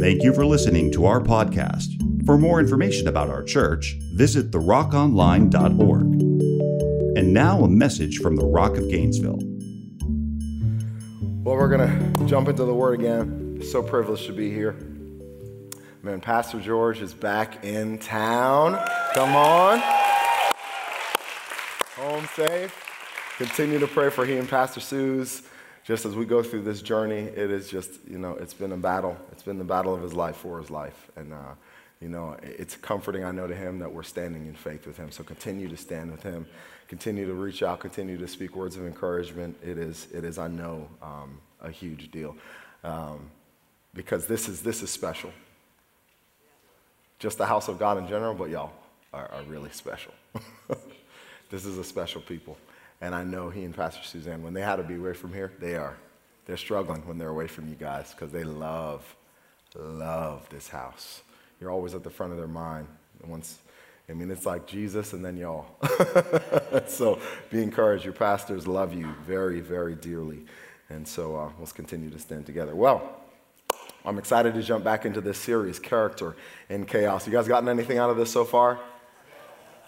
Thank you for listening to our podcast. For more information about our church, visit therockonline.org. And now a message from the Rock of Gainesville. Well, we're going to jump into the Word again. So privileged to be here. Man, Pastor George is back in town. Come on. Home safe. Continue to pray for he and Pastor Sue's. Just as we go through this journey, it is just, you know, it's been a battle. It's been the battle of his life for his life. And, uh, you know, it's comforting, I know, to him that we're standing in faith with him. So continue to stand with him. Continue to reach out. Continue to speak words of encouragement. It is, it is I know, um, a huge deal. Um, because this is, this is special. Just the house of God in general, but y'all are, are really special. this is a special people. And I know he and Pastor Suzanne, when they had to be away from here, they are. They're struggling when they're away from you guys because they love, love this house. You're always at the front of their mind. Once, I mean, it's like Jesus and then y'all. so be encouraged. Your pastors love you very, very dearly. And so uh, let's continue to stand together. Well, I'm excited to jump back into this series, Character in Chaos. You guys gotten anything out of this so far?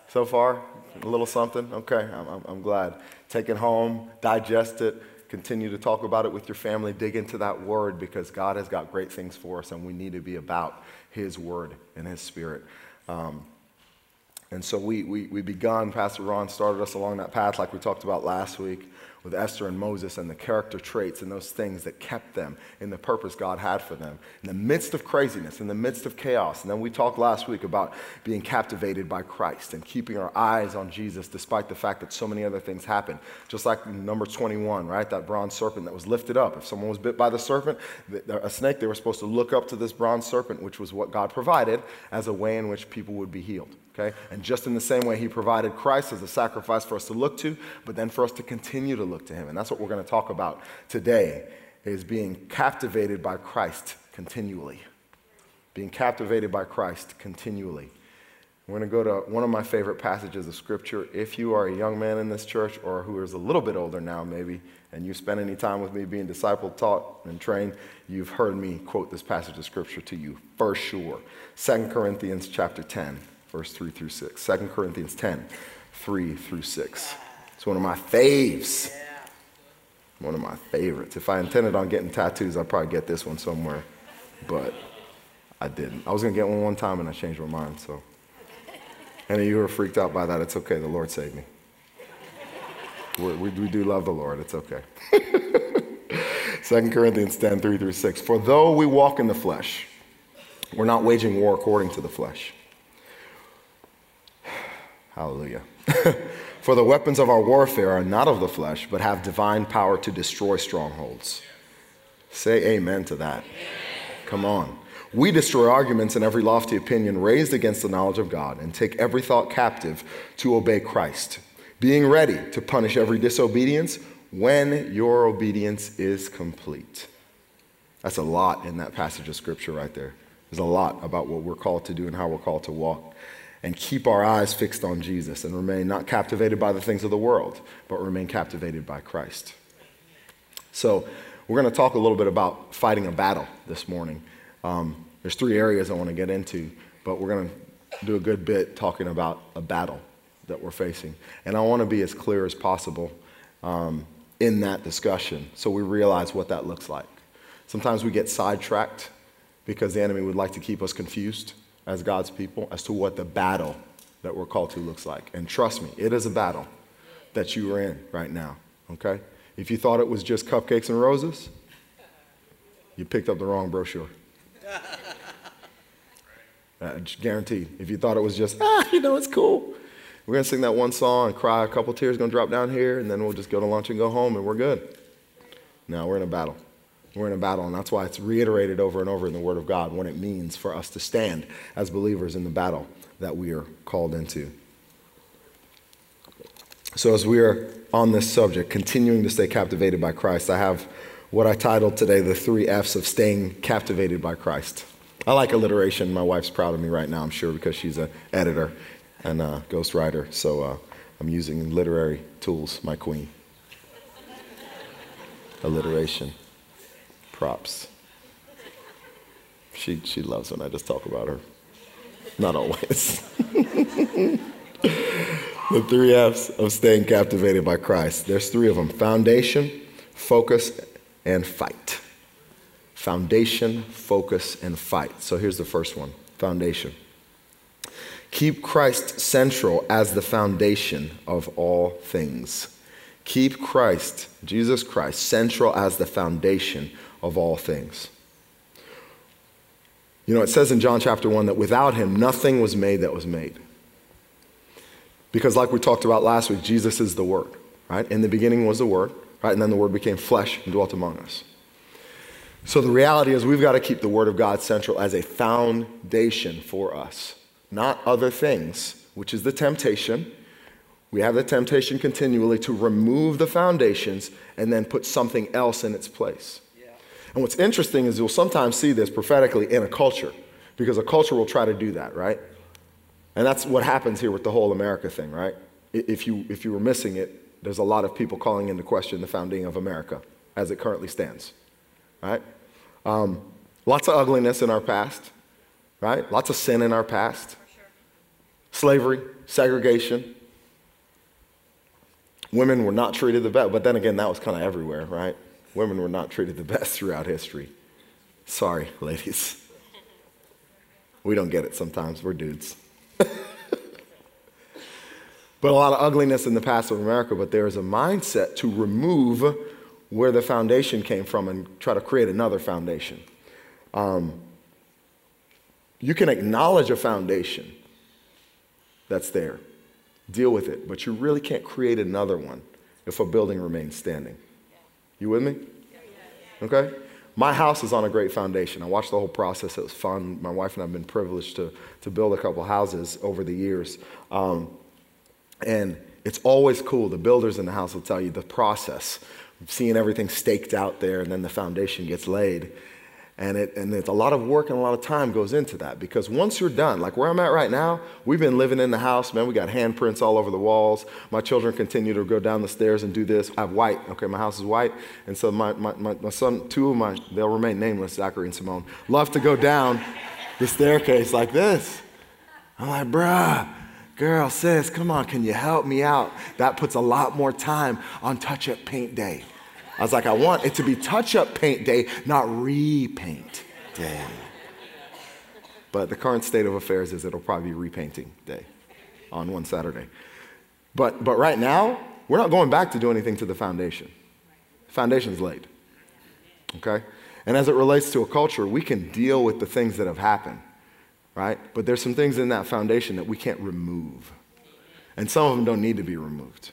So far? A little something? Okay, I'm, I'm, glad. Take it home, digest it, continue to talk about it with your family, dig into that word because God has got great things for us and we need to be about His word and His spirit. Um, and so we, we, we begun, Pastor Ron started us along that path like we talked about last week with Esther and Moses and the character traits and those things that kept them in the purpose God had for them in the midst of craziness, in the midst of chaos. And then we talked last week about being captivated by Christ and keeping our eyes on Jesus despite the fact that so many other things happen. Just like number 21, right? That bronze serpent that was lifted up. If someone was bit by the serpent, a snake, they were supposed to look up to this bronze serpent, which was what God provided as a way in which people would be healed. Okay? And just in the same way, he provided Christ as a sacrifice for us to look to, but then for us to continue to look to him. And that's what we're going to talk about today is being captivated by Christ continually. Being captivated by Christ continually. We're going to go to one of my favorite passages of Scripture. If you are a young man in this church or who is a little bit older now, maybe, and you spend any time with me being discipled, taught, and trained, you've heard me quote this passage of Scripture to you for sure. 2 Corinthians chapter 10 verse 3 through 6. 2 Corinthians 10, 3 through 6. It's one of my faves. One of my favorites. If I intended on getting tattoos, I'd probably get this one somewhere, but I didn't. I was going to get one one time and I changed my mind, so. Any of you who are freaked out by that, it's okay. The Lord saved me. we we, we do love the Lord. It's okay. 2 Corinthians 10, 3 through 6. For though we walk in the flesh, we're not waging war according to the flesh. Hallelujah. For the weapons of our warfare are not of the flesh, but have divine power to destroy strongholds. Say amen to that. Come on. We destroy arguments and every lofty opinion raised against the knowledge of God and take every thought captive to obey Christ, being ready to punish every disobedience when your obedience is complete. That's a lot in that passage of scripture right there. There's a lot about what we're called to do and how we're called to walk and keep our eyes fixed on Jesus and remain not captivated by the things of the world, but remain captivated by Christ. So, we're going to talk a little bit about fighting a battle this morning. Um, there's three areas I want to get into, but we're going to do a good bit talking about a battle that we're facing. And I want to be as clear as possible um, in that discussion so we realize what that looks like. Sometimes we get sidetracked because the enemy would like to keep us confused as God's people as to what the battle that we're called to looks like. And trust me, it is a battle that you are in right now, okay? If you thought it was just cupcakes and roses, you picked up the wrong brochure. Uh, guaranteed. If you thought it was just, ah, you know, it's cool. We're going to sing that one song and cry, a couple tears going to drop down here, and then we'll just go to lunch and go home, and we're good. Now we're in a battle. We're in a battle, and that's why it's reiterated over and over in the Word of God what it means for us to stand as believers in the battle that we are called into. So, as we are on this subject, continuing to stay captivated by Christ, I have what I titled today the three F's of staying captivated by Christ. I like alliteration. My wife's proud of me right now, I'm sure, because she's an editor and a ghostwriter. So uh, I'm using literary tools, my queen. Alliteration props. She, she loves when I just talk about her. Not always. the three F's of staying captivated by Christ. There's three of them foundation, focus, and fight. Foundation, focus, and fight. So here's the first one foundation. Keep Christ central as the foundation of all things. Keep Christ, Jesus Christ, central as the foundation of all things. You know, it says in John chapter 1 that without him, nothing was made that was made. Because, like we talked about last week, Jesus is the Word, right? In the beginning was the Word, right? And then the Word became flesh and dwelt among us. So the reality is, we've got to keep the Word of God central as a foundation for us, not other things, which is the temptation. We have the temptation continually to remove the foundations and then put something else in its place. And what's interesting is you'll sometimes see this prophetically in a culture, because a culture will try to do that, right? And that's what happens here with the whole America thing, right? If you, if you were missing it, there's a lot of people calling into question the founding of America as it currently stands, right? Um, lots of ugliness in our past, right? Lots of sin in our past. Sure. Slavery, segregation. Women were not treated the best, but then again, that was kind of everywhere, right? Women were not treated the best throughout history. Sorry, ladies. We don't get it sometimes. We're dudes. but a lot of ugliness in the past of America, but there is a mindset to remove where the foundation came from and try to create another foundation. Um, you can acknowledge a foundation that's there, deal with it, but you really can't create another one if a building remains standing. You with me? Okay? My house is on a great foundation. I watched the whole process. It was fun. My wife and I have been privileged to, to build a couple houses over the years. Um, and it's always cool. The builders in the house will tell you the process, seeing everything staked out there, and then the foundation gets laid. And, it, and it's a lot of work and a lot of time goes into that because once you're done, like where I'm at right now, we've been living in the house, man. We got handprints all over the walls. My children continue to go down the stairs and do this. I have white, okay, my house is white. And so my, my, my, my son, two of my, they'll remain nameless, Zachary and Simone, love to go down the staircase like this. I'm like, bruh, girl, sis, come on, can you help me out? That puts a lot more time on touch up paint day. I was like, I want it to be touch up paint day, not repaint day. But the current state of affairs is it'll probably be repainting day on one Saturday. But, but right now, we're not going back to do anything to the foundation. Foundation's laid. Okay? And as it relates to a culture, we can deal with the things that have happened, right? But there's some things in that foundation that we can't remove. And some of them don't need to be removed.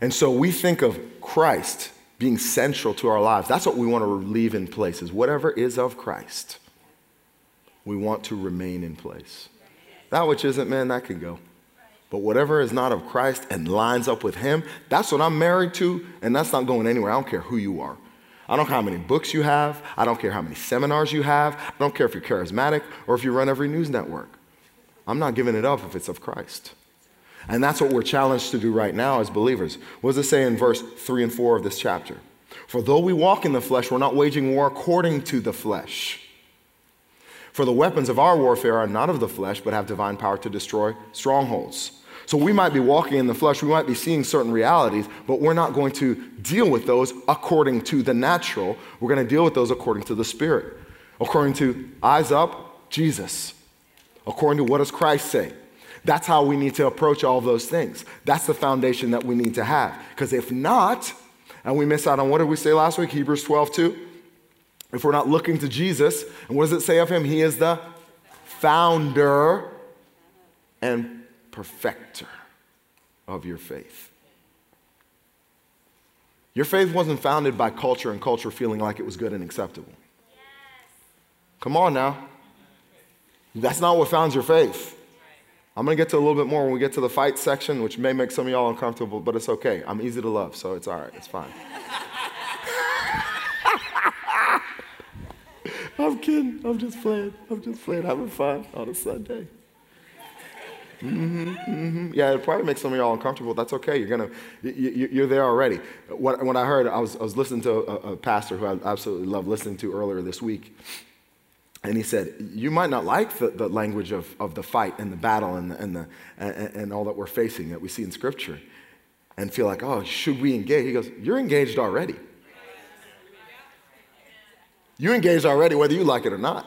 And so we think of Christ being central to our lives. That's what we want to leave in place is whatever is of Christ. We want to remain in place. That which isn't, man, that can go. But whatever is not of Christ and lines up with Him, that's what I'm married to, and that's not going anywhere. I don't care who you are. I don't care how many books you have. I don't care how many seminars you have. I don't care if you're charismatic or if you run every news network. I'm not giving it up if it's of Christ. And that's what we're challenged to do right now as believers. What does it say in verse 3 and 4 of this chapter? For though we walk in the flesh, we're not waging war according to the flesh. For the weapons of our warfare are not of the flesh, but have divine power to destroy strongholds. So we might be walking in the flesh, we might be seeing certain realities, but we're not going to deal with those according to the natural. We're going to deal with those according to the spirit. According to eyes up, Jesus. According to what does Christ say? That's how we need to approach all those things. That's the foundation that we need to have. Because if not, and we miss out on what did we say last week? Hebrews 12, 2. If we're not looking to Jesus, and what does it say of him? He is the founder and perfecter of your faith. Your faith wasn't founded by culture and culture feeling like it was good and acceptable. Yes. Come on now. That's not what founds your faith. I'm going to get to a little bit more when we get to the fight section, which may make some of y'all uncomfortable, but it's okay. I'm easy to love, so it's all right. It's fine. I'm kidding. I'm just playing. I'm just playing, having fun on a Sunday. Mm-hmm, mm-hmm. Yeah, it probably makes some of y'all uncomfortable. That's okay. You're gonna, you, are there already. What, when I heard, I was, I was listening to a, a pastor who I absolutely love listening to earlier this week, and he said, You might not like the, the language of, of the fight and the battle and, the, and, the, and, and all that we're facing that we see in Scripture and feel like, Oh, should we engage? He goes, You're engaged already. You're engaged already, whether you like it or not.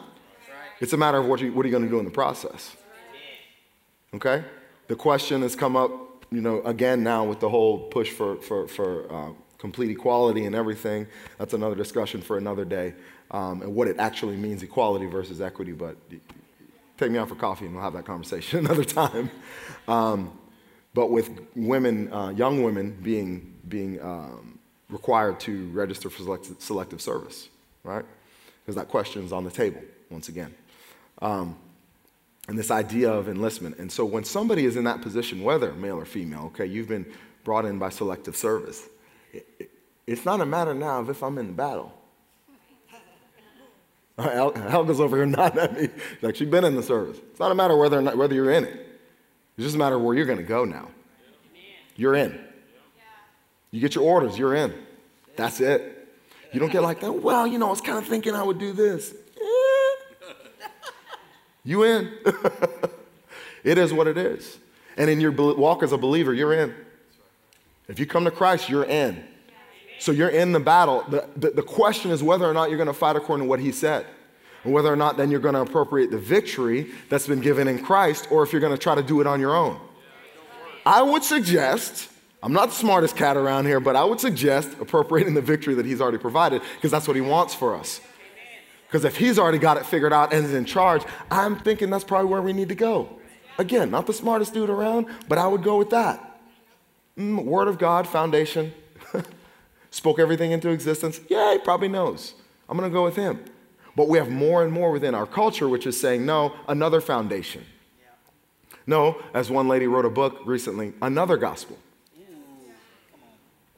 It's a matter of what, you, what are you going to do in the process. Okay? The question has come up, you know, again now with the whole push for, for, for uh, complete equality and everything. That's another discussion for another day um, and what it actually means equality versus equity. But take me out for coffee and we'll have that conversation another time. Um, but with women, uh, young women being, being um, required to register for select- selective service, right? Because that question is on the table once again. Um, and this idea of enlistment. And so when somebody is in that position, whether male or female, okay, you've been brought in by selective service, it, it, it's not a matter now of if I'm in the battle. Helga's over here nodding at me like she's been in the service. It's not a matter whether or not, whether you're in it. It's just a matter of where you're going to go now. You're in. You get your orders, you're in. That's it. You don't get like that. Well, you know, I was kind of thinking I would do this. You in. it is what it is. And in your walk as a believer, you're in. If you come to Christ, you're in. So you're in the battle. The, the, the question is whether or not you're going to fight according to what he said. And whether or not then you're going to appropriate the victory that's been given in Christ or if you're going to try to do it on your own. I would suggest, I'm not the smartest cat around here, but I would suggest appropriating the victory that he's already provided because that's what he wants for us. Because if he's already got it figured out and is in charge, I'm thinking that's probably where we need to go. Again, not the smartest dude around, but I would go with that. Mm, word of God, foundation, spoke everything into existence? Yeah, he probably knows. I'm going to go with him. But we have more and more within our culture which is saying, no, another foundation. No, as one lady wrote a book recently, another gospel.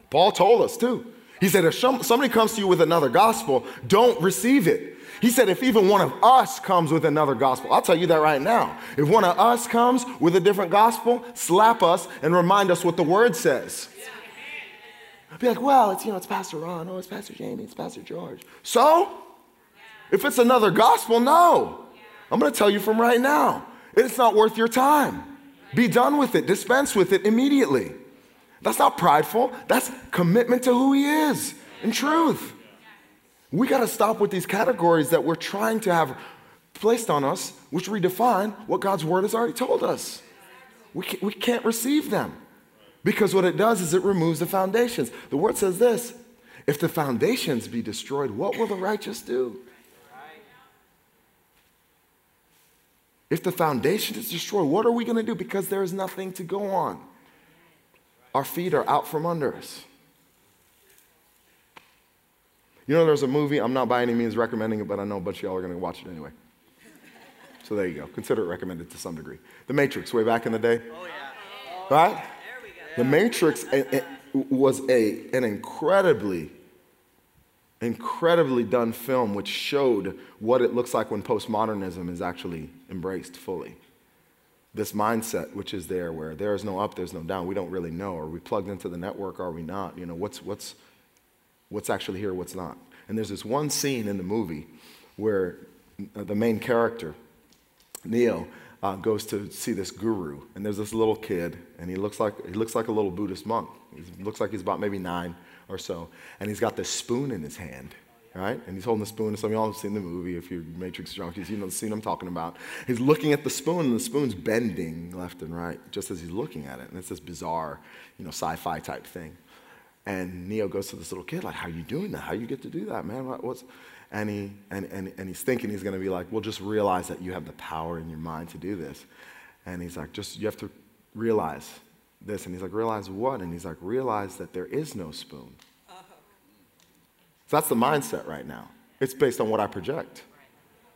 Paul told us too. He said, if somebody comes to you with another gospel, don't receive it. He said, if even one of us comes with another gospel, I'll tell you that right now. If one of us comes with a different gospel, slap us and remind us what the word says. I'd be like, well, it's, you know, it's Pastor Ron, oh, it's Pastor Jamie, it's Pastor George. So, if it's another gospel, no. I'm going to tell you from right now, it's not worth your time. Be done with it, dispense with it immediately. That's not prideful, that's commitment to who He is in truth. We got to stop with these categories that we're trying to have placed on us, which redefine what God's word has already told us. We can't, we can't receive them. Because what it does is it removes the foundations. The word says this if the foundations be destroyed, what will the righteous do? If the foundation is destroyed, what are we going to do? Because there is nothing to go on. Our feet are out from under us. You know, there's a movie, I'm not by any means recommending it, but I know a bunch of y'all are going to watch it anyway. So there you go. Consider it recommended to some degree. The Matrix, way back in the day. Oh, yeah. Right? The Matrix was a, an incredibly, incredibly done film which showed what it looks like when postmodernism is actually embraced fully. This mindset which is there where there is no up, there's no down. We don't really know. Are we plugged into the network? Are we not? You know, what's, what's, what's actually here, what's not? And there's this one scene in the movie where uh, the main character, Neo, uh, goes to see this guru, and there's this little kid, and he looks like he looks like a little Buddhist monk. He looks like he's about maybe nine or so, and he's got this spoon in his hand, right? And he's holding the spoon. Some of y'all have seen the movie. If you're Matrix junkies, you know the scene I'm talking about. He's looking at the spoon, and the spoon's bending left and right just as he's looking at it, and it's this bizarre, you know, sci-fi type thing. And Neo goes to this little kid, like, "How you doing that? How you get to do that, man? What's?" And, he, and, and, and he's thinking he's going to be like, well, just realize that you have the power in your mind to do this. And he's like, just, you have to realize this. And he's like, realize what? And he's like, realize that there is no spoon. So that's the mindset right now. It's based on what I project.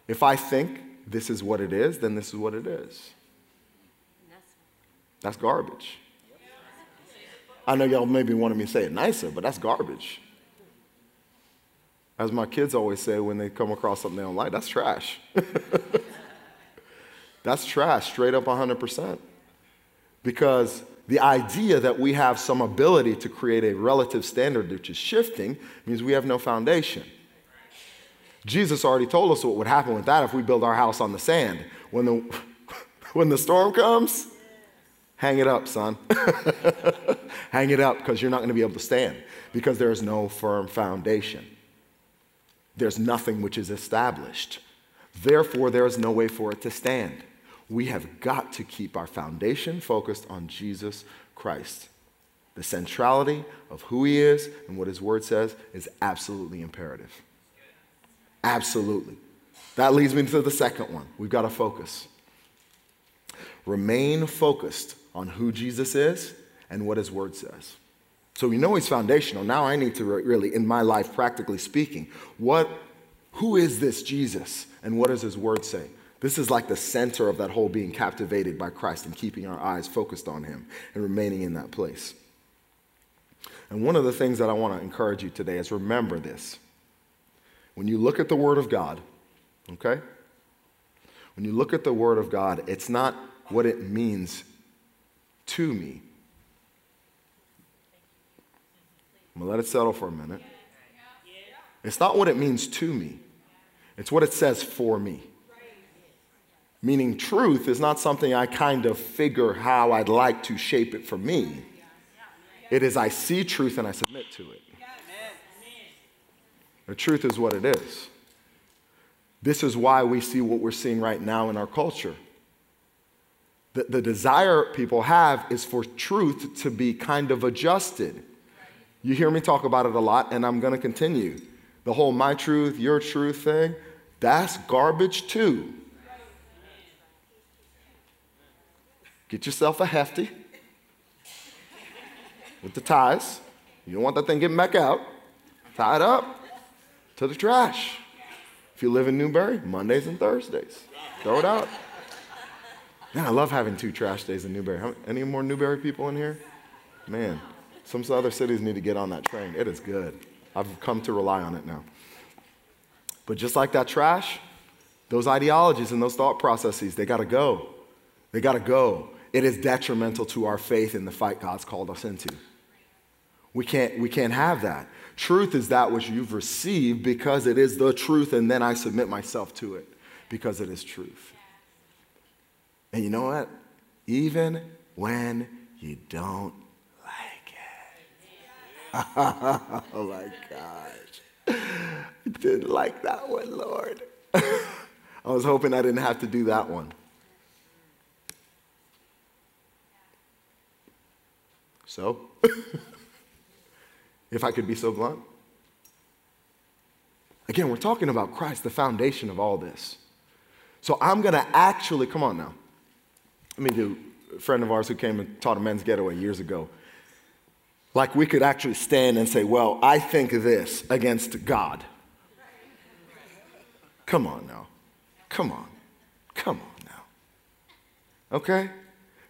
If I think this is what it is, then this is what it is. That's garbage. I know y'all maybe wanted me to say it nicer, but that's garbage. As my kids always say when they come across something they don't like, that's trash. that's trash, straight up 100%. Because the idea that we have some ability to create a relative standard which is shifting means we have no foundation. Jesus already told us what would happen with that if we build our house on the sand. When the, when the storm comes, hang it up, son. hang it up because you're not going to be able to stand because there is no firm foundation. There's nothing which is established. Therefore, there is no way for it to stand. We have got to keep our foundation focused on Jesus Christ. The centrality of who he is and what his word says is absolutely imperative. Absolutely. That leads me to the second one. We've got to focus. Remain focused on who Jesus is and what his word says. So we know he's foundational. Now I need to really, in my life, practically speaking, what, who is this Jesus and what does his word say? This is like the center of that whole being captivated by Christ and keeping our eyes focused on him and remaining in that place. And one of the things that I want to encourage you today is remember this. When you look at the Word of God, okay? When you look at the Word of God, it's not what it means to me. I'm going to let it settle for a minute. It's not what it means to me, it's what it says for me. Meaning, truth is not something I kind of figure how I'd like to shape it for me. It is I see truth and I submit to it. The truth is what it is. This is why we see what we're seeing right now in our culture. The, the desire people have is for truth to be kind of adjusted. You hear me talk about it a lot, and I'm going to continue. The whole my truth, your truth thing, that's garbage too. Get yourself a hefty with the ties. You don't want that thing getting back out. Tie it up to the trash. If you live in Newberry, Mondays and Thursdays. Throw it out. Man, I love having two trash days in Newberry. Any more Newberry people in here? Man, some other cities need to get on that train. It is good. I've come to rely on it now. But just like that trash, those ideologies and those thought processes, they got to go. They got to go. It is detrimental to our faith in the fight God's called us into. We can't, we can't have that. Truth is that which you've received because it is the truth, and then I submit myself to it because it is truth. And you know what? Even when you don't. oh my gosh. I didn't like that one, Lord. I was hoping I didn't have to do that one. So? if I could be so blunt. Again, we're talking about Christ, the foundation of all this. So I'm going to actually, come on now. Let me do a friend of ours who came and taught a men's getaway years ago. Like we could actually stand and say, well, I think this against God. Come on now. Come on. Come on now. Okay?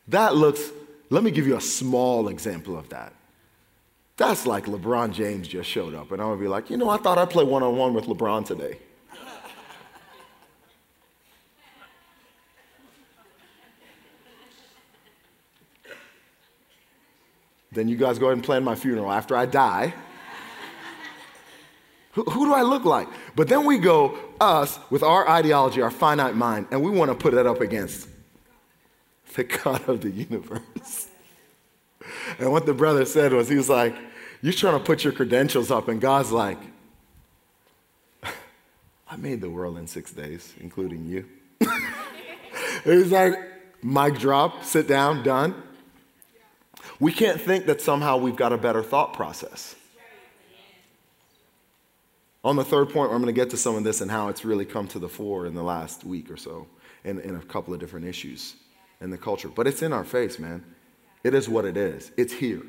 That looks, let me give you a small example of that. That's like LeBron James just showed up, and I would be like, you know, I thought I'd play one on one with LeBron today. Then you guys go ahead and plan my funeral after I die. who, who do I look like? But then we go, us, with our ideology, our finite mind, and we want to put that up against the God of the universe. And what the brother said was, he was like, You're trying to put your credentials up, and God's like, I made the world in six days, including you. it was like, mic drop, sit down, done. We can't think that somehow we've got a better thought process. On the third point, I'm going to get to some of this and how it's really come to the fore in the last week or so in, in a couple of different issues in the culture. But it's in our face, man. It is what it is, it's here.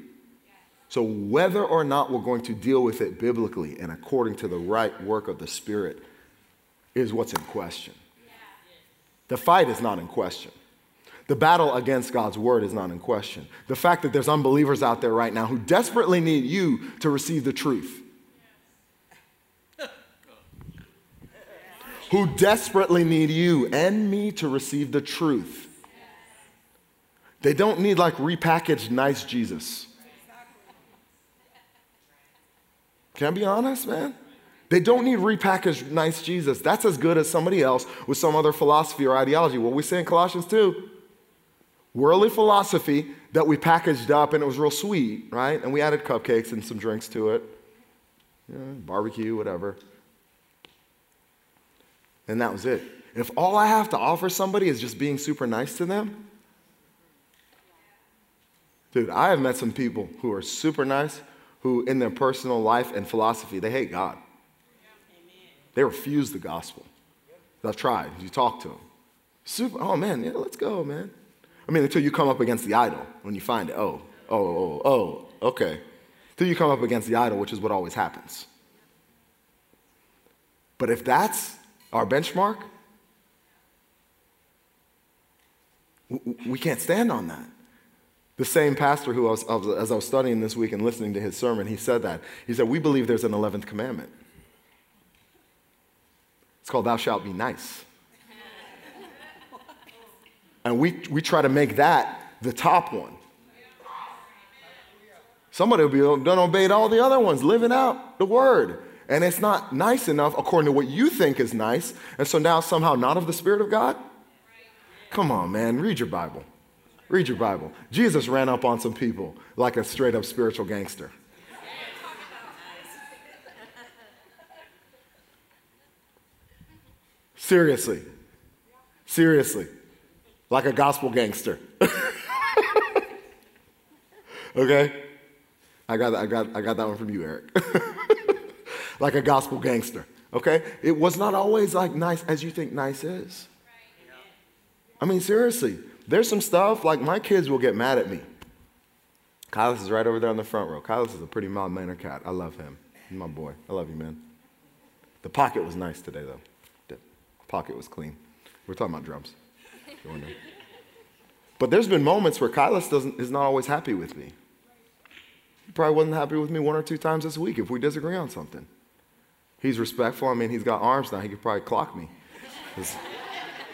So, whether or not we're going to deal with it biblically and according to the right work of the Spirit is what's in question. The fight is not in question. The battle against God's word is not in question. The fact that there's unbelievers out there right now who desperately need you to receive the truth. who desperately need you and me to receive the truth. They don't need like repackaged nice Jesus. Can I be honest, man? They don't need repackaged nice Jesus. That's as good as somebody else with some other philosophy or ideology. What we say in Colossians 2 worldly philosophy that we packaged up and it was real sweet, right? And we added cupcakes and some drinks to it, you know, barbecue, whatever. And that was it. If all I have to offer somebody is just being super nice to them, dude, I have met some people who are super nice who, in their personal life and philosophy, they hate God. They refuse the gospel. I've tried. You talk to them. Super, oh man, yeah, let's go, man. I mean, until you come up against the idol when you find it. Oh, oh, oh, oh, okay. Until you come up against the idol, which is what always happens. But if that's our benchmark, we can't stand on that. The same pastor who, I was, as I was studying this week and listening to his sermon, he said that. He said, We believe there's an 11th commandment. It's called, Thou shalt be nice. And we, we try to make that the top one. Somebody will be done obeyed all the other ones, living out the word. And it's not nice enough according to what you think is nice. And so now somehow not of the Spirit of God? Come on, man, read your Bible. Read your Bible. Jesus ran up on some people like a straight up spiritual gangster. Seriously. Seriously. Like a gospel gangster. okay? I got, I, got, I got that one from you, Eric. like a gospel gangster. Okay? It was not always like nice as you think nice is. I mean, seriously. There's some stuff like my kids will get mad at me. Kylos is right over there on the front row. Kylos is a pretty mild mannered cat. I love him. He's my boy. I love you, man. The pocket was nice today, though. The pocket was clean. We're talking about drums. But there's been moments where doesn't, is not always happy with me. He probably wasn't happy with me one or two times this week if we disagree on something. He's respectful. I mean, he's got arms now. He could probably clock me.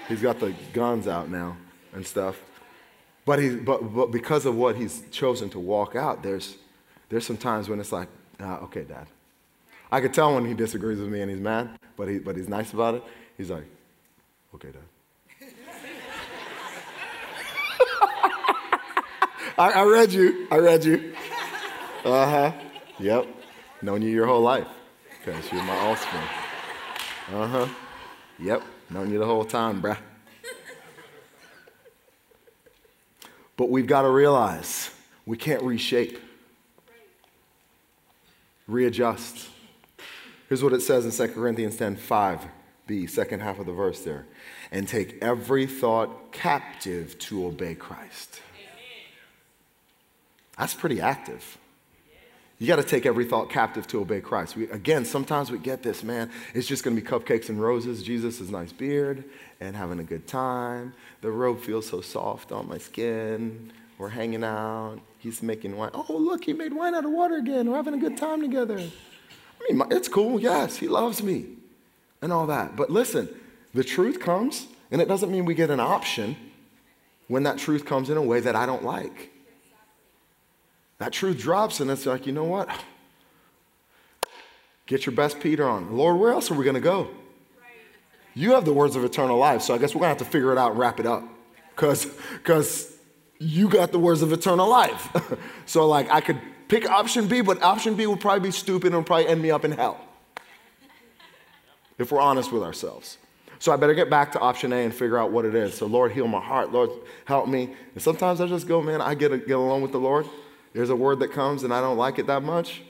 He's got the guns out now and stuff. But, he, but, but because of what he's chosen to walk out, there's, there's some times when it's like, uh, okay, Dad. I could tell when he disagrees with me and he's mad, but, he, but he's nice about it. He's like, okay, Dad. I, I read you. I read you. Uh huh. Yep. Known you your whole life because you're my offspring. Uh huh. Yep. Known you the whole time, bruh. But we've got to realize we can't reshape, readjust. Here's what it says in 2 Corinthians 10 5b, second half of the verse there. And take every thought captive to obey Christ. That's pretty active. You got to take every thought captive to obey Christ. We, again, sometimes we get this, man. It's just going to be cupcakes and roses, Jesus' nice beard, and having a good time. The robe feels so soft on my skin. We're hanging out. He's making wine. Oh, look, he made wine out of water again. We're having a good time together. I mean, it's cool. Yes, he loves me and all that. But listen, the truth comes, and it doesn't mean we get an option when that truth comes in a way that I don't like. That truth drops, and it's like, you know what? Get your best Peter on. Lord, where else are we going to go? You have the words of eternal life, so I guess we're going to have to figure it out and wrap it up. Because you got the words of eternal life. so, like, I could pick option B, but option B would probably be stupid and probably end me up in hell. If we're honest with ourselves. So I better get back to option A and figure out what it is. So, Lord, heal my heart. Lord, help me. And sometimes I just go, man, I get, a, get along with the Lord there's a word that comes and I don't like it that much,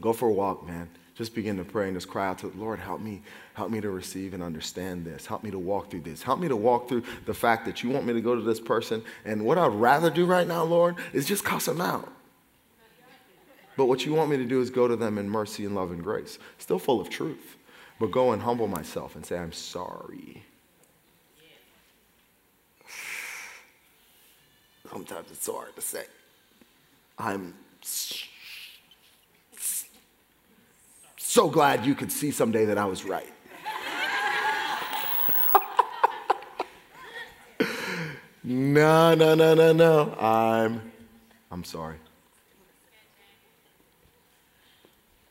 go for a walk, man. Just begin to pray and just cry out to the Lord, help me, help me to receive and understand this. Help me to walk through this. Help me to walk through the fact that you want me to go to this person. And what I'd rather do right now, Lord, is just cuss them out. But what you want me to do is go to them in mercy and love and grace, still full of truth. But go and humble myself and say, I'm sorry. Sometimes it's hard to say. I'm so glad you could see someday that I was right. No, no, no, no, no. I'm, I'm sorry.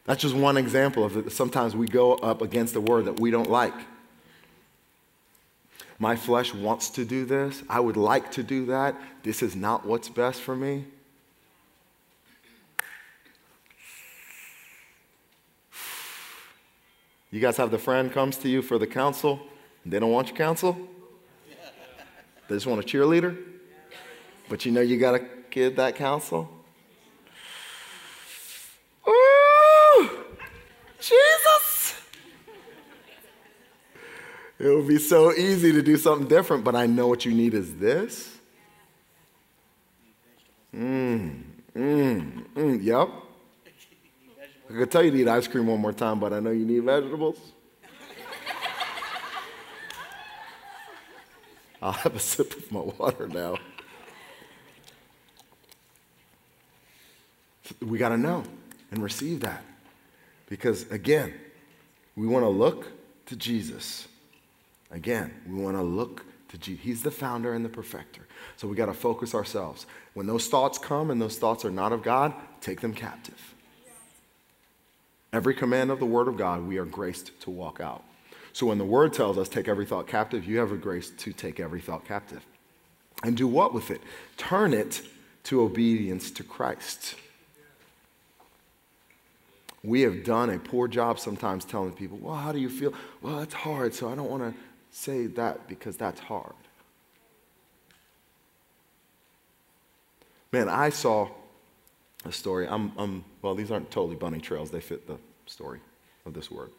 That's just one example of it. Sometimes we go up against a word that we don't like. My flesh wants to do this. I would like to do that. This is not what's best for me. You guys have the friend comes to you for the counsel, they don't want your counsel? They just want a cheerleader? But you know you got to give that counsel? Ooh! Jesus! It would be so easy to do something different, but I know what you need is this. Mmm, mmm, mmm, yep. I could tell you to eat ice cream one more time, but I know you need vegetables. I'll have a sip of my water now. We got to know and receive that. Because again, we want to look to Jesus. Again, we want to look to Jesus. He's the founder and the perfecter. So we got to focus ourselves. When those thoughts come and those thoughts are not of God, take them captive. Every command of the Word of God, we are graced to walk out. So when the Word tells us, take every thought captive, you have a grace to take every thought captive. And do what with it? Turn it to obedience to Christ. We have done a poor job sometimes telling people, well, how do you feel? Well, it's hard, so I don't want to say that because that's hard. Man, I saw a story. I'm, I'm, well, these aren't totally bunny trails, they fit the story of this word.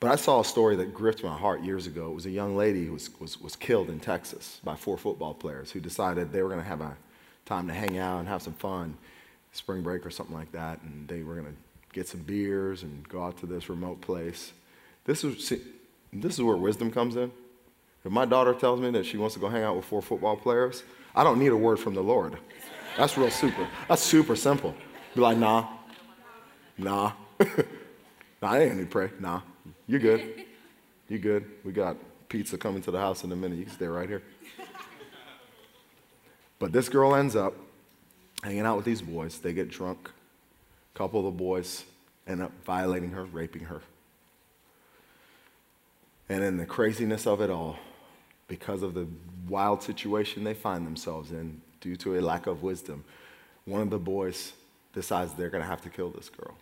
But I saw a story that gripped my heart years ago. It was a young lady who was, was, was killed in Texas by four football players who decided they were going to have a time to hang out and have some fun, spring break or something like that, and they were going to get some beers and go out to this remote place. This is, see, this is where wisdom comes in. If my daughter tells me that she wants to go hang out with four football players, I don't need a word from the Lord. That's real super. That's super simple. Be like, nah, nah. nah, I ain't need to pray. Nah, you're good. You're good. We got pizza coming to the house in a minute. You can stay right here. But this girl ends up hanging out with these boys. They get drunk. A couple of the boys end up violating her, raping her. And in the craziness of it all, because of the wild situation they find themselves in, due to a lack of wisdom, one of the boys decides they're going to have to kill this girl.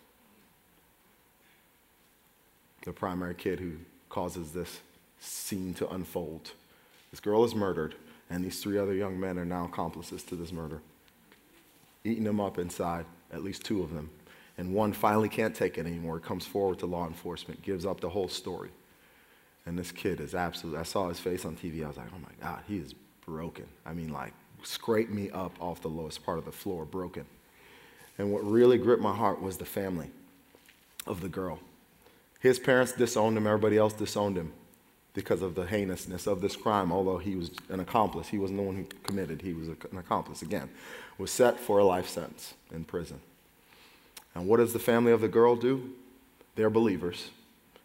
The primary kid who causes this scene to unfold. This girl is murdered, and these three other young men are now accomplices to this murder. Eating them up inside, at least two of them. And one finally can't take it anymore, comes forward to law enforcement, gives up the whole story. And this kid is absolutely, I saw his face on TV. I was like, oh my God, he is broken. I mean, like, scrape me up off the lowest part of the floor, broken. And what really gripped my heart was the family of the girl. His parents disowned him, everybody else disowned him because of the heinousness of this crime, although he was an accomplice. He wasn't the one who committed, he was an accomplice again. Was set for a life sentence in prison. And what does the family of the girl do? They're believers.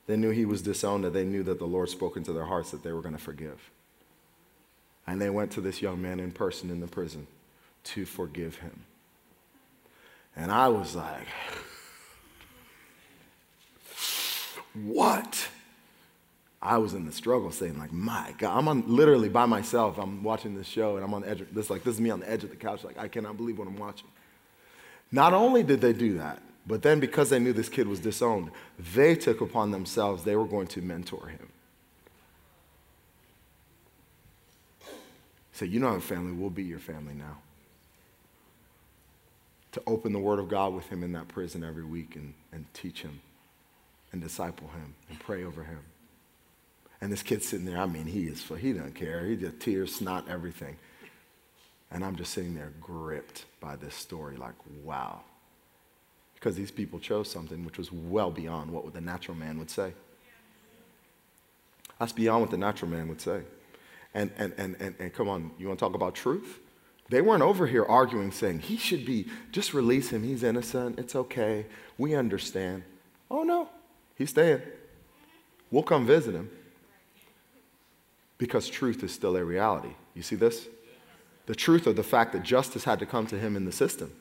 They knew he was disowned, and they knew that the Lord spoke into their hearts that they were going to forgive. And they went to this young man in person in the prison to forgive him. And I was like, what? I was in the struggle saying, like, my God, I'm on literally by myself. I'm watching this show and I'm on the edge of this, like, this is me on the edge of the couch, like, I cannot believe what I'm watching. Not only did they do that, but then because they knew this kid was disowned, they took upon themselves, they were going to mentor him. Say, you know, a family, we'll be your family now. To open the Word of God with him in that prison every week and, and teach him and disciple him and pray over him. And this kid's sitting there, I mean, he is, he doesn't care. He just tears, snot, everything. And I'm just sitting there gripped by this story, like, wow. Because these people chose something which was well beyond what the natural man would say. That's beyond what the natural man would say. And, and, and, and, and come on, you want to talk about truth? They weren't over here arguing, saying, he should be, just release him. He's innocent. It's okay. We understand. Oh, no. He's staying. We'll come visit him. Because truth is still a reality. You see this? The truth of the fact that justice had to come to him in the system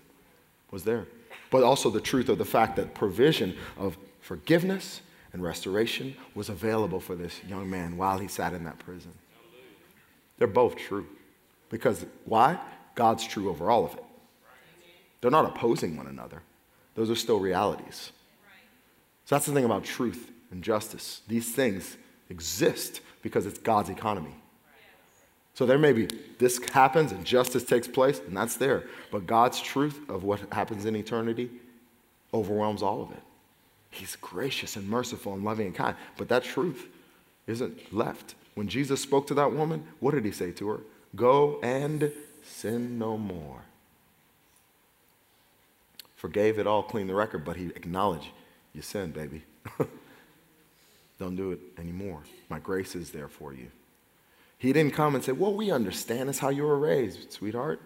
was there. But also the truth of the fact that provision of forgiveness and restoration was available for this young man while he sat in that prison. They're both true. Because why? God's true over all of it. They're not opposing one another, those are still realities. So that's the thing about truth and justice. These things exist because it's God's economy. So there may be this happens and justice takes place, and that's there. But God's truth of what happens in eternity overwhelms all of it. He's gracious and merciful and loving and kind. But that truth isn't left. When Jesus spoke to that woman, what did he say to her? Go and sin no more. Forgave it all, cleaned the record, but he acknowledged, You sinned, baby. Don't do it anymore. My grace is there for you. He didn't come and say, Well, we understand. That's how you were raised, sweetheart.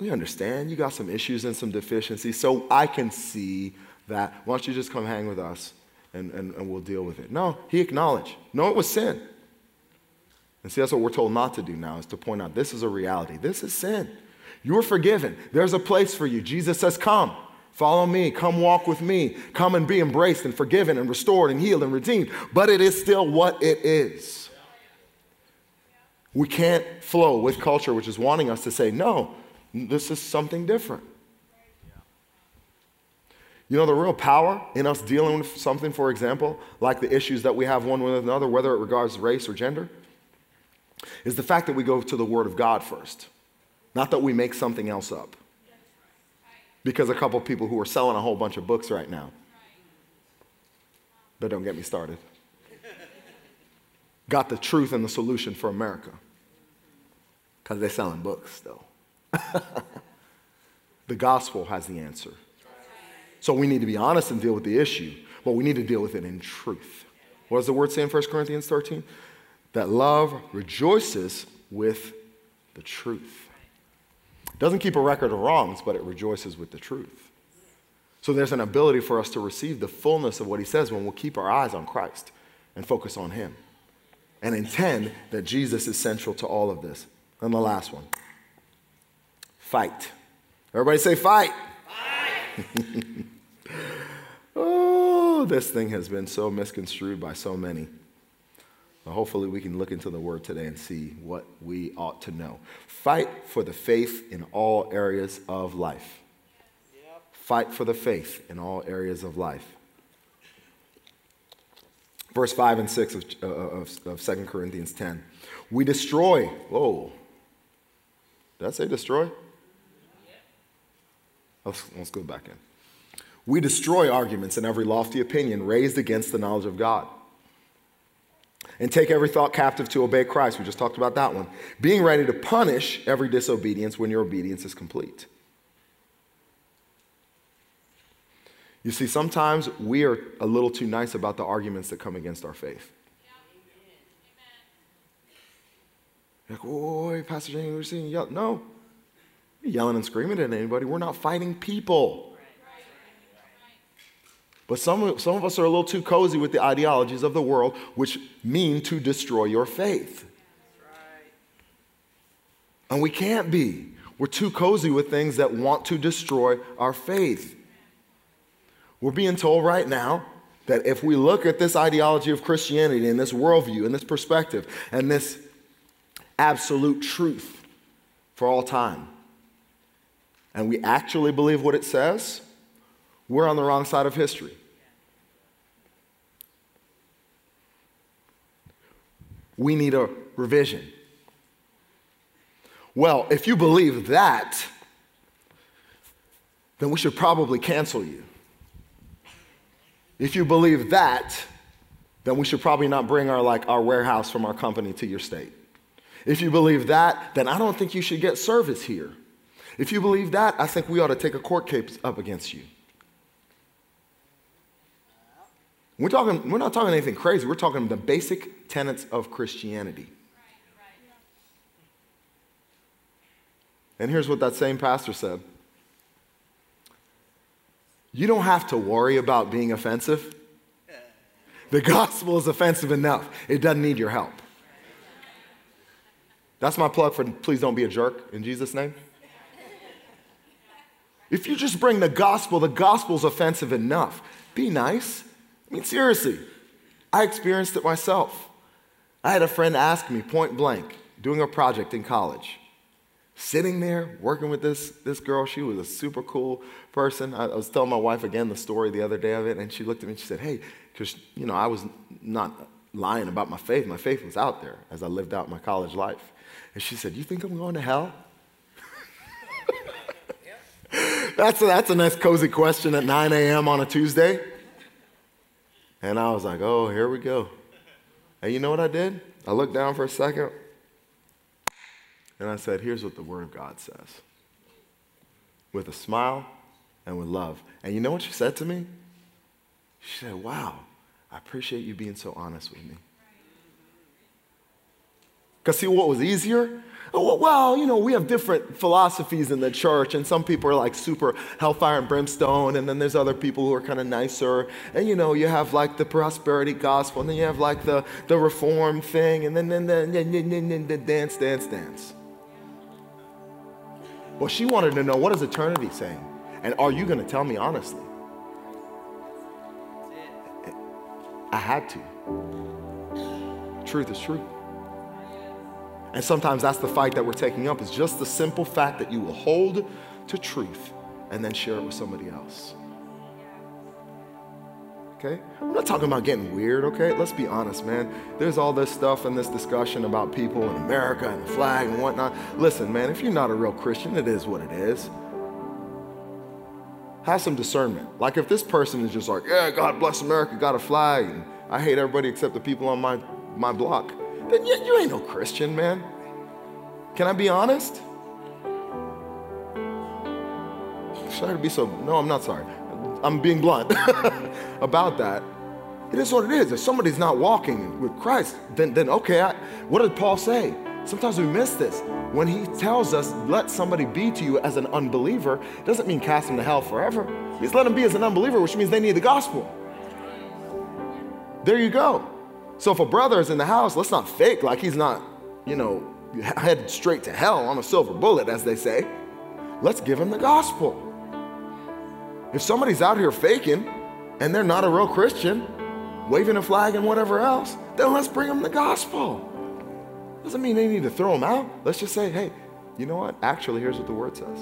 We understand. You got some issues and some deficiencies, so I can see that. Why don't you just come hang with us and, and, and we'll deal with it? No, he acknowledged. No, it was sin. And see, that's what we're told not to do now, is to point out this is a reality. This is sin. You're forgiven. There's a place for you. Jesus says, Come. Follow me. Come walk with me. Come and be embraced and forgiven and restored and healed and redeemed. But it is still what it is. We can't flow with culture, which is wanting us to say, no, this is something different. You know, the real power in us dealing with something, for example, like the issues that we have one with another, whether it regards race or gender, is the fact that we go to the Word of God first, not that we make something else up because a couple people who are selling a whole bunch of books right now. But don't get me started. Got the truth and the solution for America. Because they're selling books, though. the gospel has the answer. So we need to be honest and deal with the issue, but we need to deal with it in truth. What does the word say in 1 Corinthians 13? That love rejoices with the truth It doesn't keep a record of wrongs, but it rejoices with the truth. So there's an ability for us to receive the fullness of what he says when we'll keep our eyes on Christ and focus on him and intend that Jesus is central to all of this. And the last one fight. Everybody say fight. Fight. oh, this thing has been so misconstrued by so many hopefully, we can look into the word today and see what we ought to know. Fight for the faith in all areas of life. Yep. Fight for the faith in all areas of life. Verse 5 and 6 of, uh, of, of 2 Corinthians 10. We destroy. Whoa. Did I say destroy? Let's, let's go back in. We destroy arguments and every lofty opinion raised against the knowledge of God and take every thought captive to obey Christ. We just talked about that one. Being ready to punish every disobedience when your obedience is complete. You see, sometimes we are a little too nice about the arguments that come against our faith. Like, oh, Pastor James, we're seeing yell. No, you're yelling and screaming at anybody. We're not fighting people. But some, some of us are a little too cozy with the ideologies of the world, which mean to destroy your faith. And we can't be. We're too cozy with things that want to destroy our faith. We're being told right now that if we look at this ideology of Christianity and this worldview and this perspective and this absolute truth for all time, and we actually believe what it says, we're on the wrong side of history. We need a revision. Well, if you believe that, then we should probably cancel you. If you believe that, then we should probably not bring our like our warehouse from our company to your state. If you believe that, then I don't think you should get service here. If you believe that, I think we ought to take a court case up against you. We're, talking, we're not talking anything crazy. We're talking the basic tenets of Christianity. And here's what that same pastor said You don't have to worry about being offensive. The gospel is offensive enough, it doesn't need your help. That's my plug for please don't be a jerk in Jesus' name. If you just bring the gospel, the gospel's offensive enough. Be nice. I mean, seriously, I experienced it myself. I had a friend ask me point blank, doing a project in college, sitting there working with this, this girl. She was a super cool person. I, I was telling my wife again the story the other day of it, and she looked at me and she said, Hey, because, you know, I was not lying about my faith. My faith was out there as I lived out my college life. And she said, You think I'm going to hell? that's, a, that's a nice, cozy question at 9 a.m. on a Tuesday. And I was like, Oh, here we go. And you know what I did? I looked down for a second and I said, Here's what the Word of God says with a smile and with love. And you know what she said to me? She said, Wow, I appreciate you being so honest with me. Because, see, what was easier? Oh, well, you know, we have different philosophies in the church, and some people are like super hellfire and brimstone, and then there's other people who are kind of nicer. And, you know, you have like the prosperity gospel, and then you have like the, the reform thing, and then, then, then, then, then, then, then, then dance, dance, dance. Well, she wanted to know what is eternity saying? And are you going to tell me honestly? I had to. Truth is truth. And sometimes that's the fight that we're taking up is just the simple fact that you will hold to truth and then share it with somebody else. Okay? I'm not talking about getting weird, okay? Let's be honest, man. There's all this stuff and this discussion about people in America and the flag and whatnot. Listen, man, if you're not a real Christian, it is what it is. Have some discernment. Like if this person is just like, yeah, God bless America, got a flag, and I hate everybody except the people on my, my block, then you, you ain't no Christian, man. Can I be honest? Sorry to be so, no, I'm not sorry. I'm being blunt about that. It is what it is. If somebody's not walking with Christ, then, then okay, I, what did Paul say? Sometimes we miss this. When he tells us, let somebody be to you as an unbeliever, it doesn't mean cast them to hell forever. He's let them be as an unbeliever, which means they need the gospel. There you go. So if a brother is in the house, let's not fake like he's not, you know, headed straight to hell on a silver bullet, as they say. Let's give him the gospel. If somebody's out here faking and they're not a real Christian, waving a flag and whatever else, then let's bring them the gospel. Doesn't mean they need to throw them out. Let's just say, hey, you know what? Actually, here's what the word says.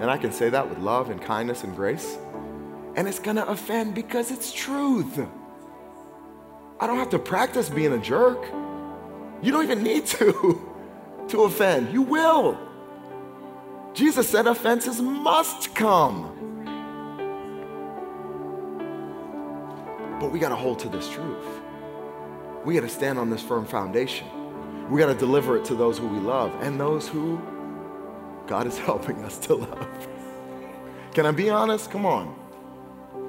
And I can say that with love and kindness and grace. And it's going to offend because it's truth. I don't have to practice being a jerk. You don't even need to to offend. You will. Jesus said offenses must come. But we got to hold to this truth. We got to stand on this firm foundation. We got to deliver it to those who we love and those who God is helping us to love. Can I be honest? Come on.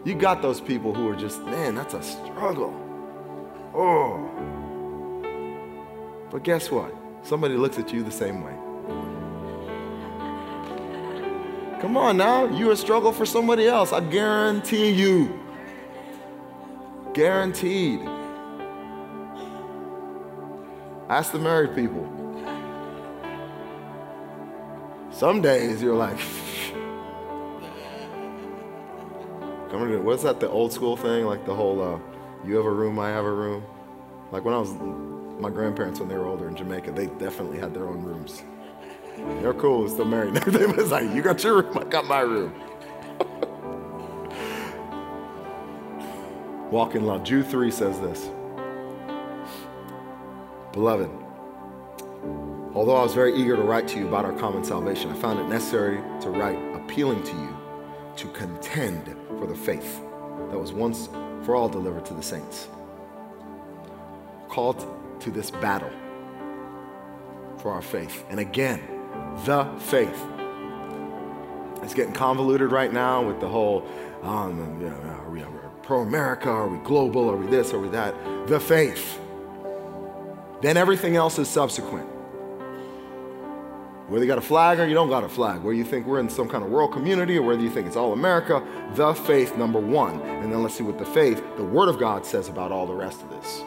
You got those people who are just, man, that's a struggle. Oh. But guess what? Somebody looks at you the same way. Come on now, you a struggle for somebody else. I guarantee you. Guaranteed. Ask the married people. Some days you're like, coming to what's that? The old school thing, like the whole uh, "you have a room, I have a room." Like when I was my grandparents when they were older in Jamaica, they definitely had their own rooms. They're cool, still married. They was like, "You got your room, I got my room." Walk in love. Jude 3 says this. Beloved, although I was very eager to write to you about our common salvation, I found it necessary to write appealing to you to contend for the faith that was once for all delivered to the saints. Called to this battle for our faith. And again, the faith. It's getting convoluted right now with the whole, um, you know, are we pro America? Are we global? Are we this? Are we that? The faith. Then everything else is subsequent. Whether you got a flag or you don't got a flag, whether you think we're in some kind of world community or whether you think it's all America, the faith, number one. And then let's see what the faith, the Word of God says about all the rest of this.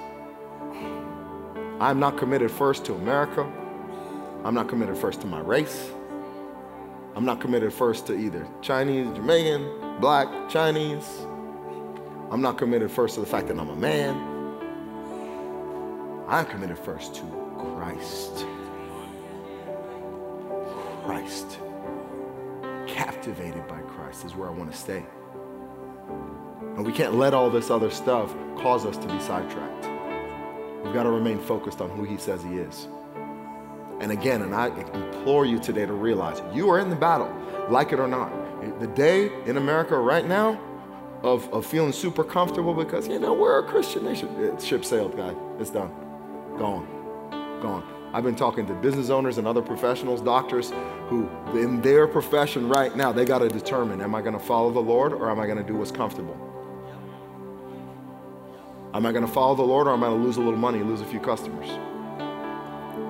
I'm not committed first to America. I'm not committed first to my race. I'm not committed first to either Chinese, Jamaican, black, Chinese. I'm not committed first to the fact that I'm a man. I'm committed first to Christ. Christ. Captivated by Christ is where I want to stay. And we can't let all this other stuff cause us to be sidetracked. We've got to remain focused on who He says He is. And again, and I implore you today to realize you are in the battle, like it or not. The day in America right now of, of feeling super comfortable because, you know, we're a Christian nation. Ship sailed, guy. It's done. Gone. Gone. I've been talking to business owners and other professionals, doctors, who in their profession right now, they got to determine am I going to follow the Lord or am I going to do what's comfortable? Am I going to follow the Lord or am I going to lose a little money, lose a few customers?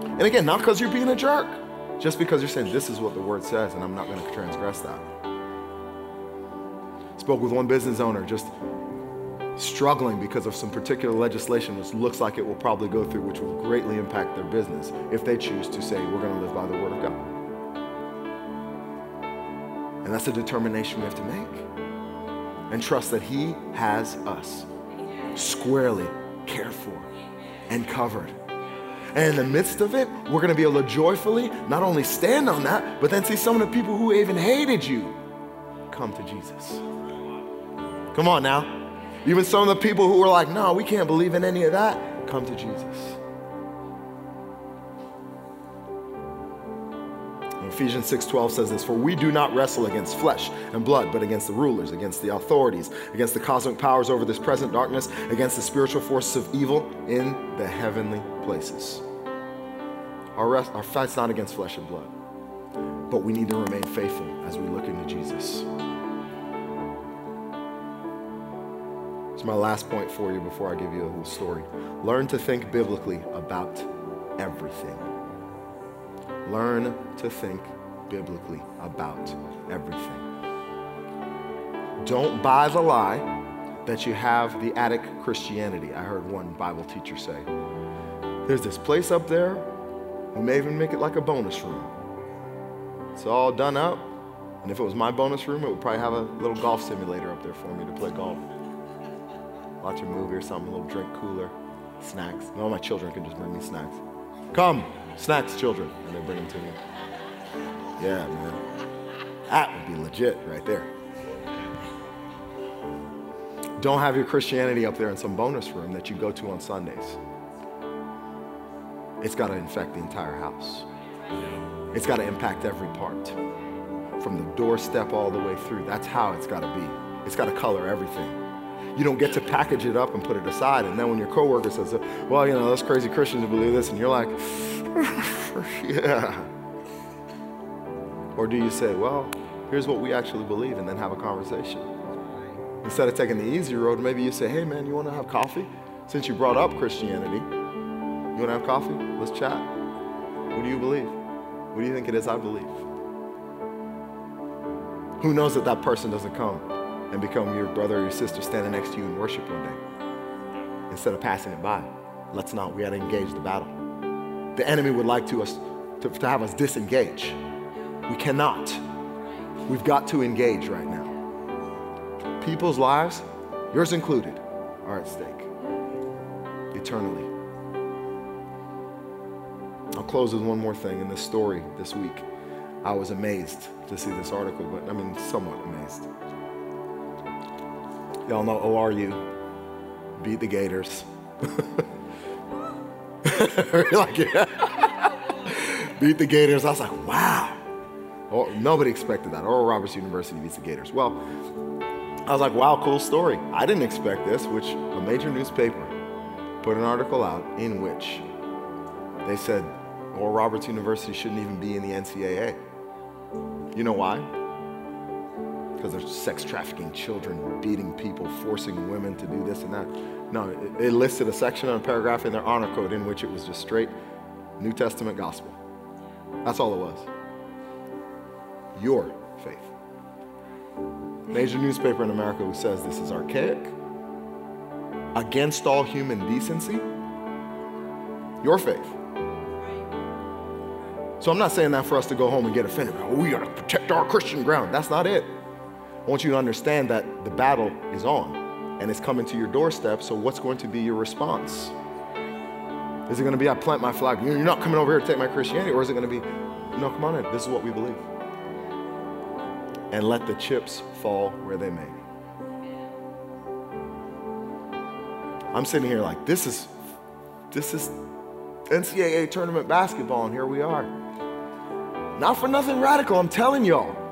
And again, not because you're being a jerk, just because you're saying, this is what the word says, and I'm not going to transgress that. Spoke with one business owner just struggling because of some particular legislation which looks like it will probably go through, which will greatly impact their business if they choose to say, we're going to live by the word of God. And that's a determination we have to make. And trust that He has us squarely cared for and covered. And in the midst of it, we're going to be able to joyfully not only stand on that, but then see some of the people who even hated you come to Jesus. Come on now. Even some of the people who were like, no, we can't believe in any of that, come to Jesus. Ephesians 6:12 says this, "For we do not wrestle against flesh and blood, but against the rulers, against the authorities, against the cosmic powers over this present darkness, against the spiritual forces of evil in the heavenly places." Our, rest, our fight's not against flesh and blood, but we need to remain faithful as we look into Jesus. My last point for you before I give you a little story. Learn to think biblically about everything. Learn to think biblically about everything. Don't buy the lie that you have the attic Christianity. I heard one Bible teacher say. There's this place up there, we may even make it like a bonus room. It's all done up, and if it was my bonus room, it would probably have a little golf simulator up there for me to play golf. Watch a movie or something, a little drink cooler, snacks. all my children can just bring me snacks. Come, snacks, children. And they bring them to me. Yeah, man. That would be legit right there. Don't have your Christianity up there in some bonus room that you go to on Sundays. It's got to infect the entire house. It's got to impact every part. From the doorstep all the way through. That's how it's got to be. It's got to color everything. You don't get to package it up and put it aside. And then when your coworker says, well, you know, those crazy Christians believe this, and you're like, yeah. Or do you say, well, here's what we actually believe, and then have a conversation? Instead of taking the easy road, maybe you say, hey, man, you want to have coffee? Since you brought up Christianity, you want to have coffee? Let's chat. What do you believe? What do you think it is I believe? Who knows that that person doesn't come and become your brother or your sister standing next to you in worship one day instead of passing it by. Let's not. We got to engage the battle. The enemy would like to us to, to have us disengage. We cannot. We've got to engage right now. People's lives, yours included, are at stake eternally. I'll close with one more thing in this story this week. I was amazed to see this article, but I mean, somewhat amazed. Y'all know ORU. Beat the Gators. like, yeah. Beat the Gators. I was like, wow. Oh, nobody expected that. Oral Roberts University beats the Gators. Well, I was like, wow, cool story. I didn't expect this, which a major newspaper put an article out in which they said Oral Roberts University shouldn't even be in the NCAA. You know why? Because they're sex trafficking children, beating people, forcing women to do this and that. No, it, it listed a section and a paragraph in their honor code in which it was just straight New Testament gospel. That's all it was. Your faith. Major newspaper in America who says this is archaic, against all human decency, Your faith. So I'm not saying that for us to go home and get offended. Oh, we got to protect our Christian ground. That's not it. I want you to understand that the battle is on and it's coming to your doorstep. So, what's going to be your response? Is it going to be, I plant my flag, you're not coming over here to take my Christianity? Or is it going to be, no, come on in, this is what we believe? And let the chips fall where they may. I'm sitting here like, this is, this is NCAA tournament basketball, and here we are. Not for nothing radical, I'm telling y'all.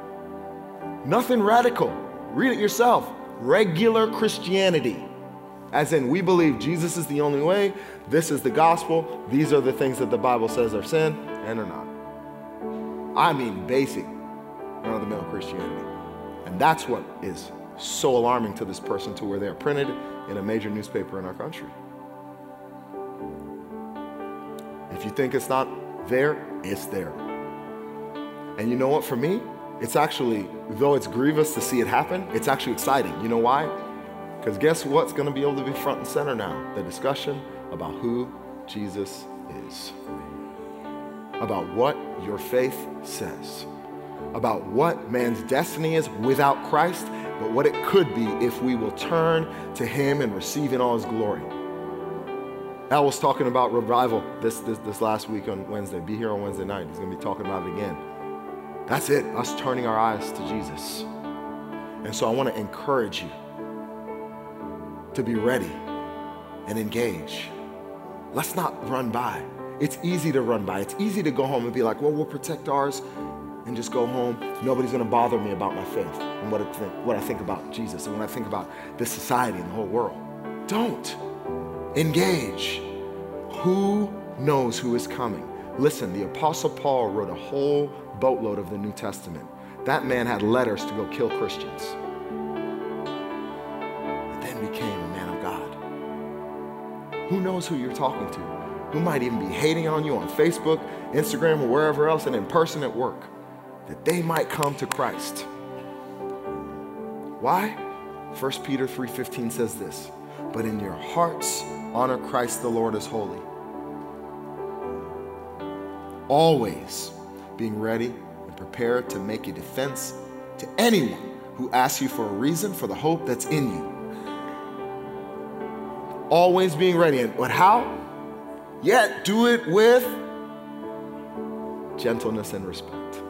Nothing radical. Read it yourself. Regular Christianity. As in, we believe Jesus is the only way, this is the gospel, these are the things that the Bible says are sin and are not. I mean, basic run of the mill Christianity. And that's what is so alarming to this person to where they're printed in a major newspaper in our country. If you think it's not there, it's there. And you know what, for me, it's actually, though it's grievous to see it happen, it's actually exciting. You know why? Because guess what's going to be able to be front and center now? The discussion about who Jesus is, about what your faith says, about what man's destiny is without Christ, but what it could be if we will turn to Him and receive in all His glory. Al was talking about revival this, this, this last week on Wednesday. Be here on Wednesday night. He's going to be talking about it again. That's it, us turning our eyes to Jesus. And so I want to encourage you to be ready and engage. Let's not run by. It's easy to run by. It's easy to go home and be like, well, we'll protect ours and just go home. Nobody's going to bother me about my faith and what I, think, what I think about Jesus and what I think about this society and the whole world. Don't. Engage. Who knows who is coming? Listen, the Apostle Paul wrote a whole boatload of the New Testament. That man had letters to go kill Christians. And then became a man of God. Who knows who you're talking to? Who might even be hating on you on Facebook, Instagram, or wherever else, and in person at work, that they might come to Christ. Why? 1 Peter 3:15 says this, but in your hearts honor Christ the Lord as holy. Always being ready and prepared to make a defense to anyone who asks you for a reason for the hope that's in you. Always being ready. And what how? Yet do it with gentleness and respect.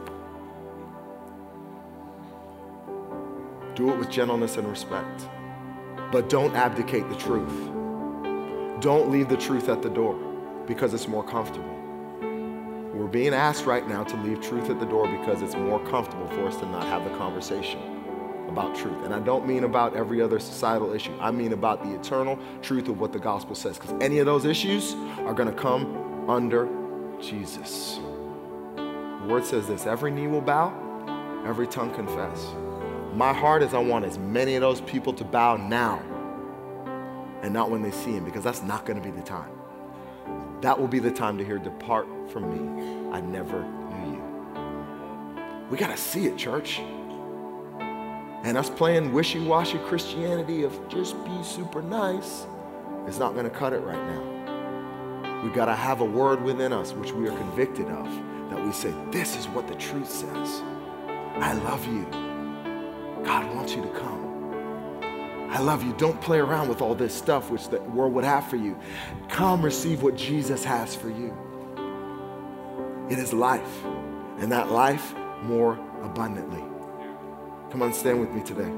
Do it with gentleness and respect. But don't abdicate the truth. Don't leave the truth at the door because it's more comfortable. We're being asked right now to leave truth at the door because it's more comfortable for us to not have the conversation about truth. And I don't mean about every other societal issue. I mean about the eternal truth of what the gospel says. Because any of those issues are going to come under Jesus. The word says this every knee will bow, every tongue confess. My heart is I want as many of those people to bow now and not when they see him, because that's not going to be the time. That will be the time to hear, Depart from me. I never knew you. We got to see it, church. And us playing wishy washy Christianity of just be super nice is not going to cut it right now. We got to have a word within us which we are convicted of that we say, This is what the truth says. I love you. God wants you to come. I love you. Don't play around with all this stuff which the world would have for you. Come receive what Jesus has for you. It is life, and that life more abundantly. Come on, stand with me today.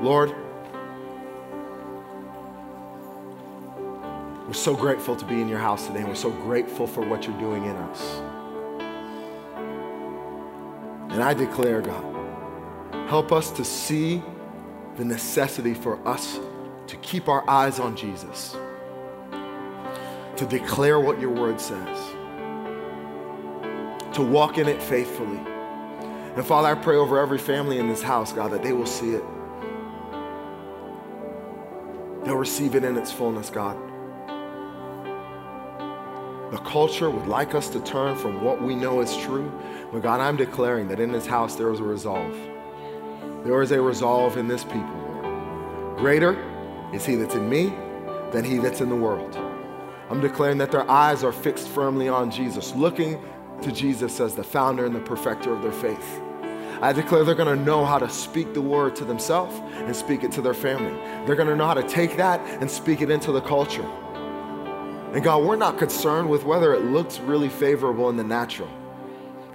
Lord, we're so grateful to be in your house today, and we're so grateful for what you're doing in us. And I declare, God, help us to see the necessity for us to keep our eyes on Jesus, to declare what your word says, to walk in it faithfully. And Father, I pray over every family in this house, God, that they will see it. They'll receive it in its fullness, God. The culture would like us to turn from what we know is true. But God, I'm declaring that in this house there is a resolve. There is a resolve in this people. Greater is he that's in me than he that's in the world. I'm declaring that their eyes are fixed firmly on Jesus, looking to Jesus as the founder and the perfecter of their faith. I declare they're to know how to speak the word to themselves and speak it to their family. They're to know how to take that and speak it into the culture. And God, we're not concerned with whether it looks really favorable in the natural.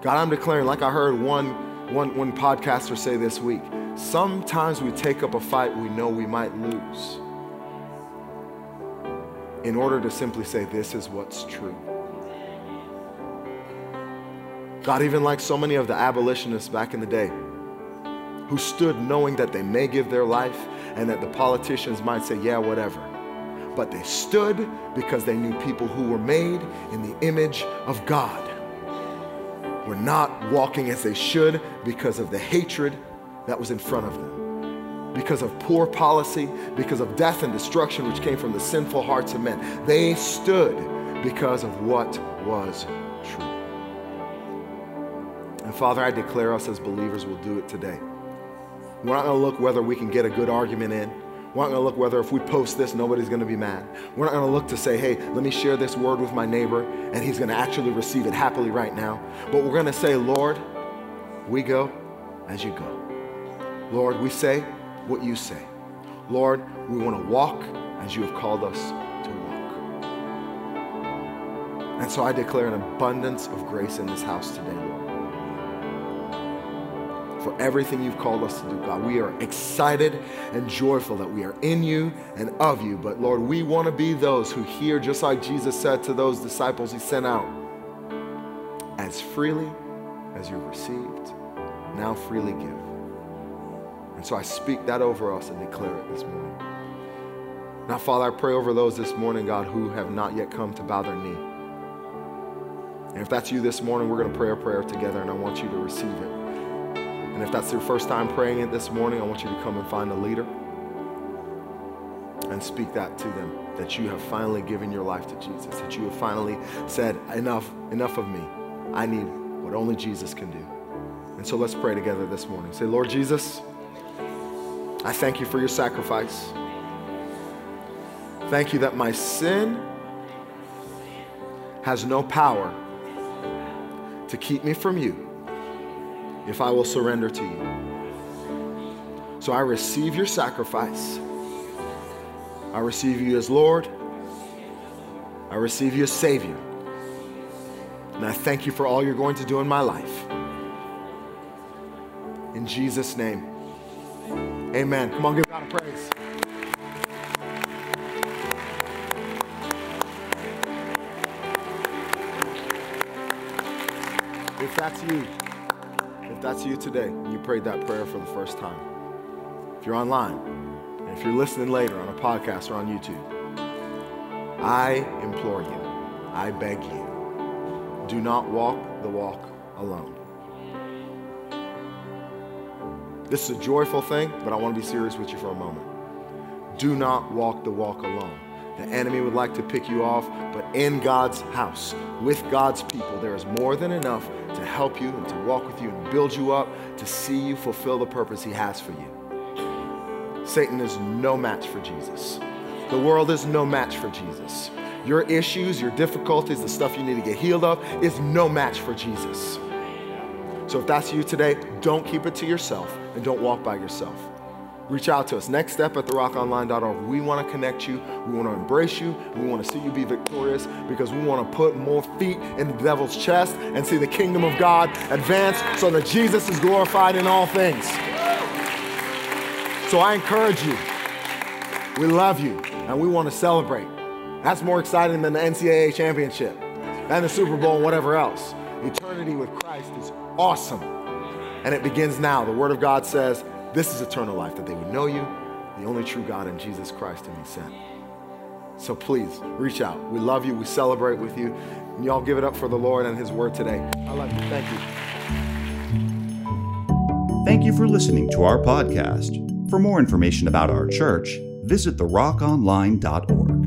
God, I'm declaring, like I heard one, one, one podcaster say this week, sometimes we take up a fight we know we might lose in order to simply say, this is what's true. God, even like so many of the abolitionists back in the day, who stood knowing that they may give their life and that the politicians might say, yeah, whatever. But they stood because they knew people who were made in the image of God were not walking as they should because of the hatred that was in front of them, because of poor policy, because of death and destruction which came from the sinful hearts of men. They stood because of what was true. And Father, I declare us as believers will do it today. We're not going to look whether we can get a good argument in. We're not going to look whether if we post this, nobody's going to be mad. We're not going to look to say, hey, let me share this word with my neighbor, and he's going to actually receive it happily right now. But we're going to say, Lord, we go as you go. Lord, we say what you say. Lord, we want to walk as you have called us to walk. And so I declare an abundance of grace in this house today, Lord everything you've called us to do, God. We are excited and joyful that we are in you and of you. But Lord, we want to be those who hear, just like Jesus said to those disciples he sent out, as freely as you've received, now freely give. And so I speak that over us and declare it this morning. Now, Father, I pray over those this morning, God, who have not yet come to bow their knee. And if that's you this morning, we're going to pray a prayer together, and I want you to receive it. And if that's your first time praying it this morning, I want you to come and find a leader and speak that to them that you have finally given your life to Jesus, that you have finally said, Enough, enough of me. I need what only Jesus can do. And so let's pray together this morning. Say, Lord Jesus, I thank you for your sacrifice. Thank you that my sin has no power to keep me from you if I will surrender to you. So I receive your sacrifice. I receive you as Lord. I receive you as Savior. And I thank you for all you're going to do in my life. In Jesus' name, amen. Come on, give God a praise. If that's you, if that's you today, you prayed that prayer for the first time, if you're online, and if you're listening later on a podcast or on YouTube, I implore you, I beg you, do not walk the walk alone. This is a joyful thing, but I want to be serious with you for a moment. Do not walk the walk alone. The enemy would like to pick you off, but in God's house, with God's people, there is more than enough to help you and to walk with you and build you up to see you fulfill the purpose He has for you. Satan is no match for Jesus. The world is no match for Jesus. Your issues, your difficulties, the stuff you need to get healed of is no match for Jesus. So if that's you today, don't keep it to yourself and don't walk by yourself reach out to us. Next step at therockonline.org. We want to connect you. We want to embrace you. We want to see you be victorious because we want to put more feet in the devil's chest and see the kingdom of God advance so that Jesus is glorified in all things. So I encourage you. We love you and we want to celebrate. That's more exciting than the NCAA championship and the Super Bowl and whatever else. Eternity with Christ is awesome. And it begins now. The Word of God says, this is eternal life, that they would know you, the only true God, and Jesus Christ, whom He sent. So please reach out. We love you. We celebrate with you. And y'all give it up for the Lord and His word today. I love you. Thank you. Thank you for listening to our podcast. For more information about our church, visit therockonline.org.